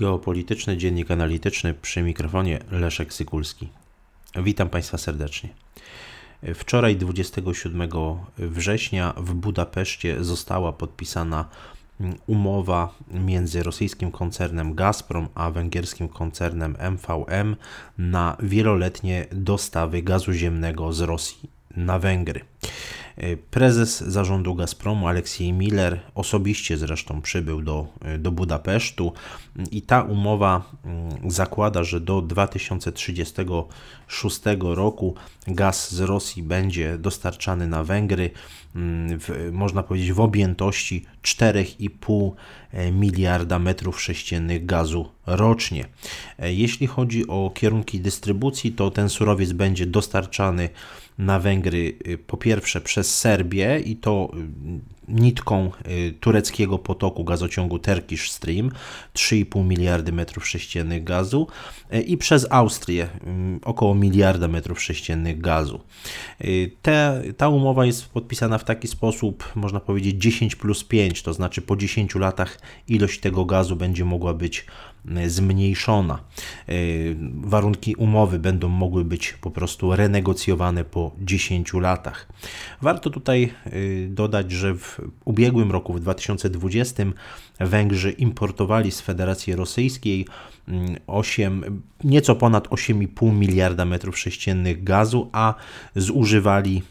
Geopolityczny Dziennik Analityczny przy mikrofonie Leszek Sykulski. Witam Państwa serdecznie. Wczoraj, 27 września, w Budapeszcie została podpisana umowa między rosyjskim koncernem Gazprom a węgierskim koncernem MVM na wieloletnie dostawy gazu ziemnego z Rosji na Węgry. Prezes zarządu Gazpromu Aleksiej Miller osobiście zresztą przybył do, do Budapesztu. I ta umowa mm, zakłada, że do 2036 roku gaz z Rosji będzie dostarczany na Węgry, mm, w, można powiedzieć, w objętości 4,5 e, miliarda metrów sześciennych gazu rocznie. E, jeśli chodzi o kierunki dystrybucji, to ten surowiec będzie dostarczany na Węgry y, po pierwsze przez Serbię i to y, nitką y, tureckiego potoku gazociągu Turkish Stream 3,5 miliardy metrów sześciennych gazu i przez Austrię około miliarda metrów sześciennych gazu. Te, ta umowa jest podpisana w taki sposób, można powiedzieć 10 plus 5, to znaczy po 10 latach ilość tego gazu będzie mogła być zmniejszona. Warunki umowy będą mogły być po prostu renegocjowane po 10 latach. Warto tutaj dodać, że w ubiegłym roku, w 2020, Węgrzy importowali z Federacji Rosyjskiej 8, nieco ponad 8,5 miliarda metrów sześciennych gazu, a zużywali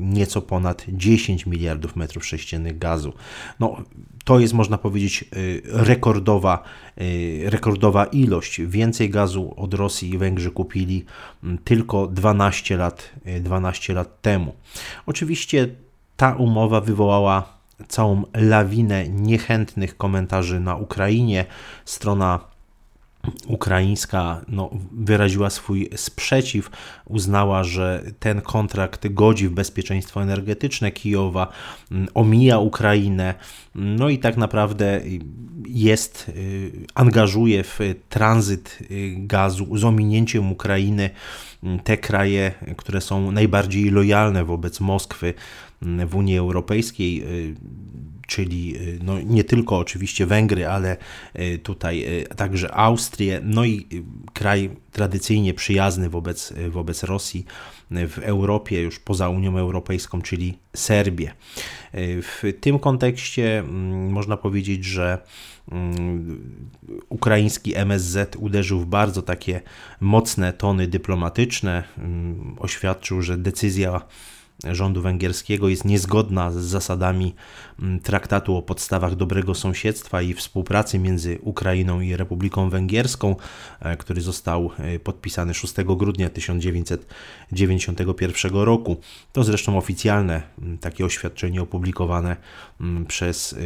nieco ponad 10 miliardów metrów sześciennych gazu. No, to jest, można powiedzieć, y, rekordowa, y, rekordowa ilość. Więcej gazu od Rosji Węgrzy kupili mm, tylko 12 lat, 12 y, lat temu. Oczywiście ta umowa wywołała całą lawinę niechętnych komentarzy na Ukrainie. Strona ukraińska no, wyraziła swój sprzeciw, uznała, że ten kontrakt godzi w bezpieczeństwo energetyczne Kijowa, mm, omija Ukrainę, no i tak naprawdę jest, y, angażuje w tranzyt y, gazu z ominięciem Ukrainy mm, te kraje, które są najbardziej lojalne wobec Moskwy mm, w Unii Europejskiej y, czyli y, no, nie tylko oczywiście Węgry, ale y, tutaj y, także Austrię, no i kraj tradycyjnie przyjazny wobec, wobec Rosji w Europie, już poza Unią Europejską, czyli Serbię. W tym kontekście mm, można powiedzieć, że mm, ukraiński MSZ uderzył w bardzo takie mocne tony dyplomatyczne, mm, oświadczył, że decyzja rządu węgierskiego jest niezgodna z zasadami mm, traktatu o podstawach dobrego sąsiedztwa i współpracy między Ukrainą i Republiką Węgierską, e, który został e, podpisany 6 grudnia 1991 roku. To zresztą oficjalne mm, takie oświadczenie opublikowane mm, przez e,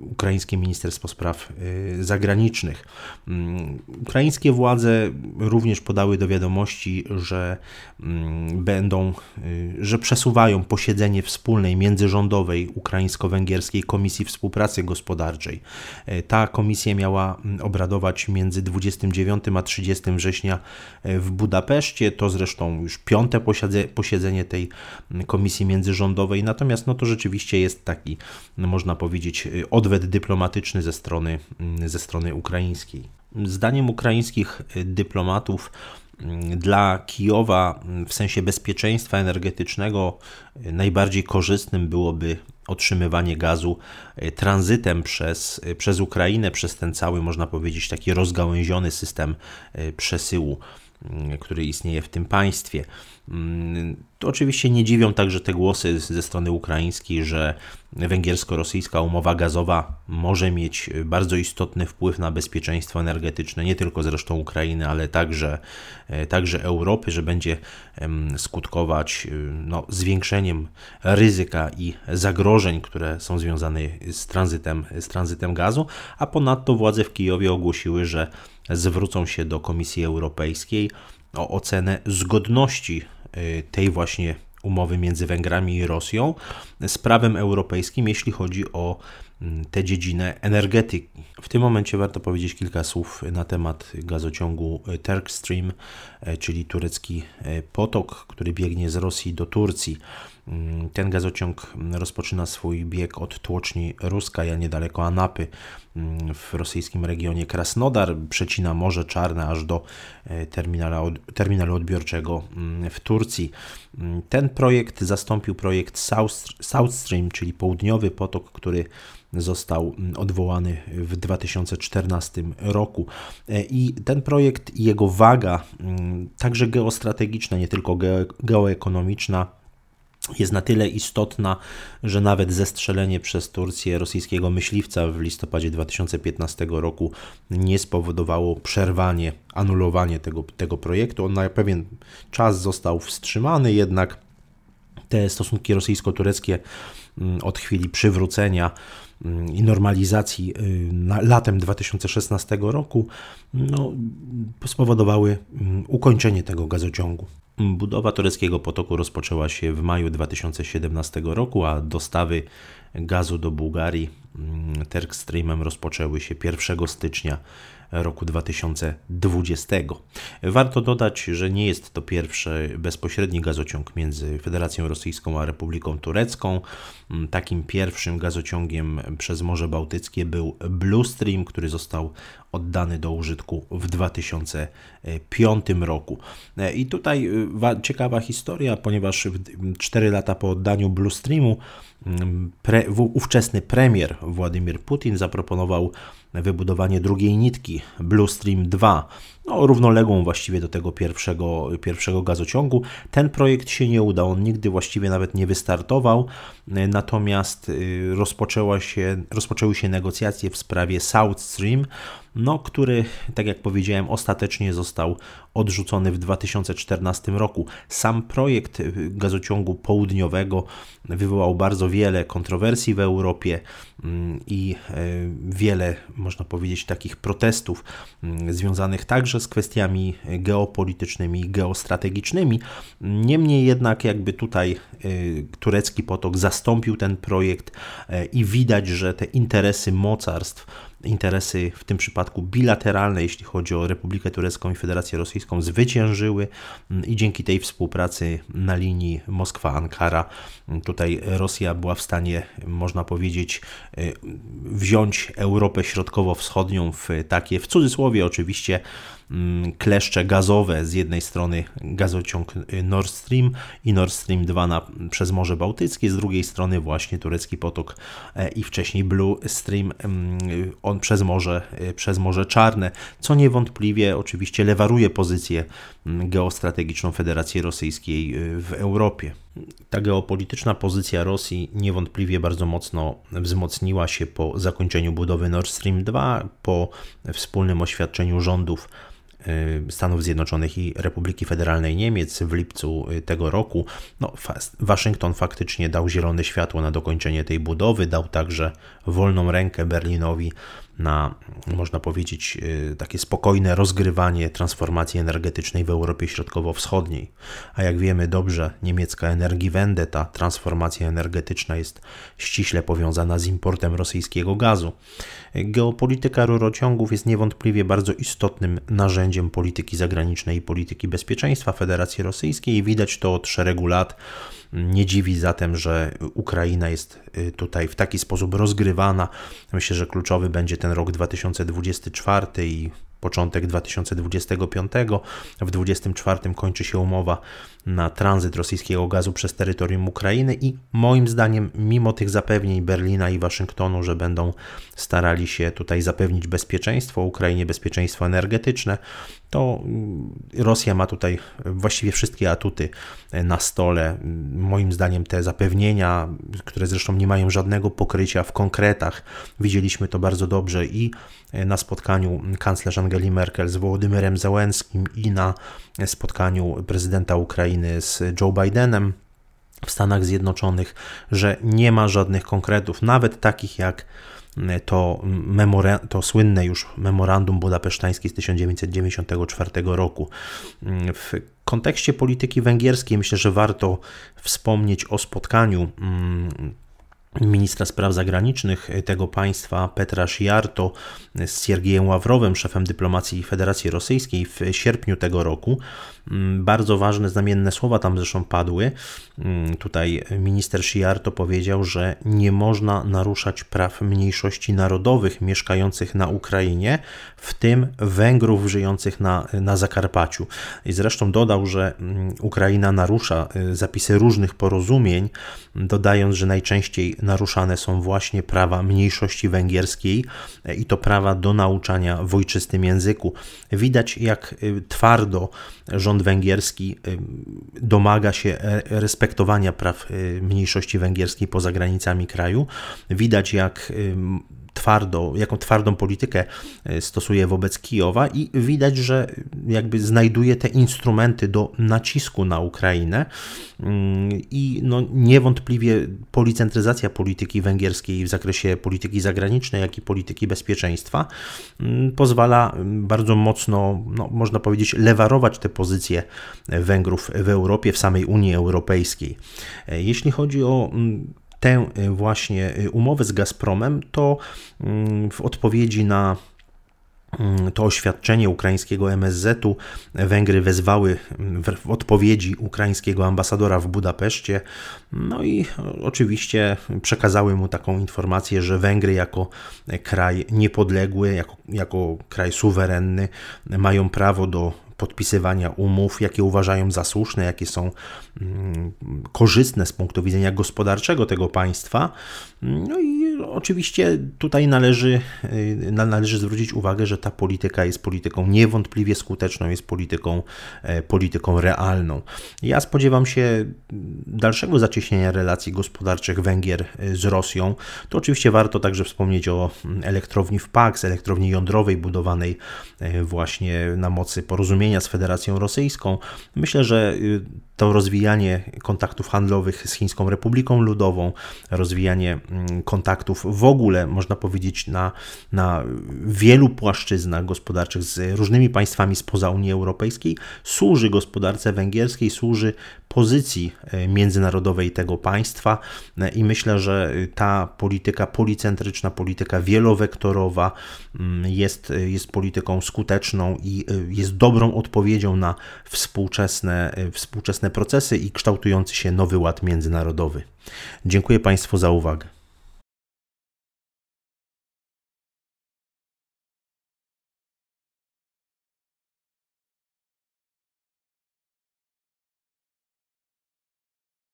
ukraińskie Ministerstwo Spraw Zagranicznych. Ukraińskie władze również podały do wiadomości, że będą, że przesuwają przesuwają posiedzenie wspólnej międzyrządowej ukraińsko-węgierskiej Komisji Współpracy Gospodarczej. E, ta komisja miała mm, obradować między 29 a 30 września e, w Budapeszcie. To zresztą już piąte posiedzenie tej mm, komisji międzyrządowej. Natomiast no to rzeczywiście jest taki, no można powiedzieć, e, odwet dyplomatyczny ze strony, mm, ze strony ukraińskiej. Zdaniem ukraińskich dyplomatów, dla Kijowa w sensie bezpieczeństwa energetycznego najbardziej korzystnym byłoby otrzymywanie gazu e, tranzytem przez, e, przez Ukrainę, przez ten cały, można powiedzieć, taki rozgałęziony system e, przesyłu który istnieje w tym państwie. Mm, to oczywiście nie dziwią także te głosy ze strony ukraińskiej, że węgiersko-rosyjska umowa gazowa może mieć bardzo istotny wpływ na bezpieczeństwo energetyczne, nie tylko zresztą Ukrainy, ale także, e, także Europy, że będzie skutkować e, no, zwiększeniem ryzyka i zagrożeń, które są związane z tranzytem, z tranzytem gazu, a ponadto władze w Kijowie ogłosiły, że zwrócą się do Komisji Europejskiej o ocenę zgodności y, tej właśnie umowy między Węgrami i Rosją z prawem europejskim, jeśli chodzi o tę dziedzinę energetyki. W tym momencie warto powiedzieć kilka słów na temat gazociągu Turk Stream, czyli turecki potok, który biegnie z Rosji do Turcji. Mm, ten gazociąg rozpoczyna swój bieg od tłoczni Ruskaja niedaleko Anapy mm, w rosyjskim regionie Krasnodar, przecina Morze Czarne aż do e, terminalu odbiorczego mm, w Turcji. Ten projekt zastąpił projekt South, South Stream, czyli południowy potok, który został odwołany w 2014 roku. E, I ten projekt i jego waga, także geostrategiczna, nie tylko geoekonomiczna, jest na tyle istotna, że nawet zestrzelenie przez Turcję rosyjskiego myśliwca w listopadzie 2015 roku nie spowodowało przerwanie, anulowanie tego, tego projektu. On na pewien czas został wstrzymany, jednak te stosunki rosyjsko-tureckie mm, od chwili przywrócenia mm, i normalizacji y, latem 2016 roku no, spowodowały mm, ukończenie tego gazociągu. Budowa tureckiego potoku rozpoczęła się w maju 2017 roku, a dostawy gazu do Bułgarii Turk Streamem rozpoczęły się 1 stycznia roku 2020. Warto dodać, że nie jest to pierwszy bezpośredni gazociąg między Federacją Rosyjską a Republiką Turecką. Takim pierwszym gazociągiem przez Morze Bałtyckie był Blue Stream, który został oddany do użytku w 2005 roku. I tutaj ciekawa historia, ponieważ 4 lata po oddaniu Blue Streamu pre, ówczesny premier Władimir Putin zaproponował wybudowanie drugiej nitki Blue Stream 2, no, równoległą właściwie do tego pierwszego, pierwszego gazociągu. Ten projekt się nie udał, on nigdy właściwie nawet nie wystartował, natomiast y, rozpoczęła się, rozpoczęły się negocjacje w sprawie South Stream, no, który, tak jak powiedziałem, ostatecznie został odrzucony w 2014 roku. Sam projekt gazociągu południowego wywołał bardzo wiele kontrowersji w Europie mm, i e, wiele, można powiedzieć, takich protestów mm, związanych także z kwestiami geopolitycznymi, geostrategicznymi. Niemniej jednak, jakby tutaj e, turecki potok zastąpił ten projekt e, i widać, że te interesy mocarstw interesy w tym przypadku bilateralne, jeśli chodzi o Republikę Turecką i Federację Rosyjską, zwyciężyły. Mm, i dzięki tej współpracy na linii Moskwa-Ankara mm, tutaj Rosja była w stanie, można powiedzieć, y, wziąć Europę Środkowo-Wschodnią w takie, w cudzysłowie oczywiście, Mm, kleszcze gazowe, z jednej strony gazociąg Nord Stream i Nord Stream 2 na, przez Morze Bałtyckie, z drugiej strony właśnie turecki potok e, i wcześniej Blue Stream mm, on przez Morze, e, przez Morze Czarne, co niewątpliwie oczywiście lewaruje pozycję mm, geostrategiczną Federacji Rosyjskiej e, w Europie. Ta geopolityczna pozycja Rosji niewątpliwie bardzo mocno wzmocniła się po zakończeniu budowy Nord Stream 2, po wspólnym oświadczeniu rządów Y, Stanów Zjednoczonych i Republiki Federalnej Niemiec w lipcu y, tego roku, no, Waszyngton faktycznie dał zielone światło na dokończenie tej budowy, dał także wolną rękę Berlinowi na, można powiedzieć, y, takie spokojne rozgrywanie transformacji energetycznej w Europie Środkowo-Wschodniej. A jak wiemy dobrze, niemiecka Energiewende, ta transformacja energetyczna jest ściśle powiązana z importem rosyjskiego gazu. Geopolityka rurociągów jest niewątpliwie bardzo istotnym narzędziem polityki zagranicznej i polityki bezpieczeństwa Federacji Rosyjskiej i widać to od szeregu lat nie dziwi zatem, że Ukraina jest y, tutaj w taki sposób rozgrywana. Myślę, że kluczowy będzie ten rok 2024 i początek 2025. W 2024 kończy się umowa na tranzyt rosyjskiego gazu przez terytorium Ukrainy i moim zdaniem, mimo tych zapewnień Berlina i Waszyngtonu, że będą starali się tutaj zapewnić bezpieczeństwo Ukrainie, bezpieczeństwo energetyczne, to mm, Rosja ma tutaj właściwie wszystkie atuty na stole. Moim zdaniem te zapewnienia, które zresztą nie mają żadnego pokrycia w konkretach, widzieliśmy to bardzo dobrze i na spotkaniu kanclerz Angeli Merkel z Wołodymyrem Załęskim i na spotkaniu prezydenta Ukrainy z Joe Bidenem w Stanach Zjednoczonych, że nie ma żadnych konkretów, nawet takich jak to, to słynne już memorandum budapesztańskie z 1994 roku. W kontekście polityki węgierskiej myślę, że warto wspomnieć o spotkaniu mm, ministra spraw zagranicznych tego państwa Petra Sziarto z Siergiejem Ławrowem, szefem dyplomacji Federacji Rosyjskiej w sierpniu tego roku. Mm, bardzo ważne, znamienne słowa tam zresztą padły. Mm, tutaj minister Sziarto powiedział, że nie można naruszać praw mniejszości narodowych mieszkających na Ukrainie, w tym Węgrów żyjących na, na Zakarpaciu. I zresztą dodał, że mm, Ukraina narusza y, zapisy różnych porozumień, dodając, że najczęściej naruszane są właśnie prawa mniejszości węgierskiej y, i to prawa do nauczania w ojczystym języku. Widać, jak y, twardo rząd węgierski domaga się e, respektowania praw mniejszości węgierskiej poza granicami kraju. Widać, jak twardo, jaką twardą politykę e, stosuje wobec Kijowa i widać, że jakby znajduje te instrumenty do nacisku na Ukrainę mm, i no niewątpliwie policentryzacja polityki węgierskiej w zakresie polityki zagranicznej, jak i polityki bezpieczeństwa mm, pozwala bardzo mocno, no, można powiedzieć, lewarować te pozycje Węgrów w Europie, w samej Unii Europejskiej. E, jeśli chodzi o mm, tę y, właśnie y, umowę z Gazpromem, to mm, w odpowiedzi na mm, to oświadczenie ukraińskiego MSZ-u Węgry wezwały mm, w odpowiedzi ukraińskiego ambasadora w Budapeszcie, no i oczywiście przekazały mu taką informację, że Węgry jako kraj niepodległy, jako, jako kraj suwerenny mają prawo do podpisywania umów, jakie uważają za słuszne, jakie są mm, korzystne z punktu widzenia gospodarczego tego państwa. No i oczywiście tutaj należy, y, należy zwrócić uwagę, że ta polityka jest polityką niewątpliwie skuteczną, jest polityką, e, polityką realną. Ja spodziewam się dalszego zacieśnienia relacji gospodarczych Węgier y, z Rosją. To oczywiście warto także wspomnieć o mm, elektrowni w Paks, elektrowni jądrowej budowanej e, właśnie na mocy porozumienia z Federacją Rosyjską. Myślę, że y, to rozwijanie kontaktów handlowych z Chińską Republiką Ludową, rozwijanie mm, kontaktów w ogóle, można powiedzieć, na, na wielu płaszczyznach gospodarczych z różnymi państwami spoza Unii Europejskiej, służy gospodarce węgierskiej, służy pozycji e, międzynarodowej tego państwa. E, i myślę, że ta polityka policentryczna, polityka wielowektorowa mm, jest, jest polityką skuteczną i e, jest dobrą odpowiedzią na współczesne, współczesne procesy i kształtujący się nowy ład międzynarodowy. Dziękuję Państwu za uwagę.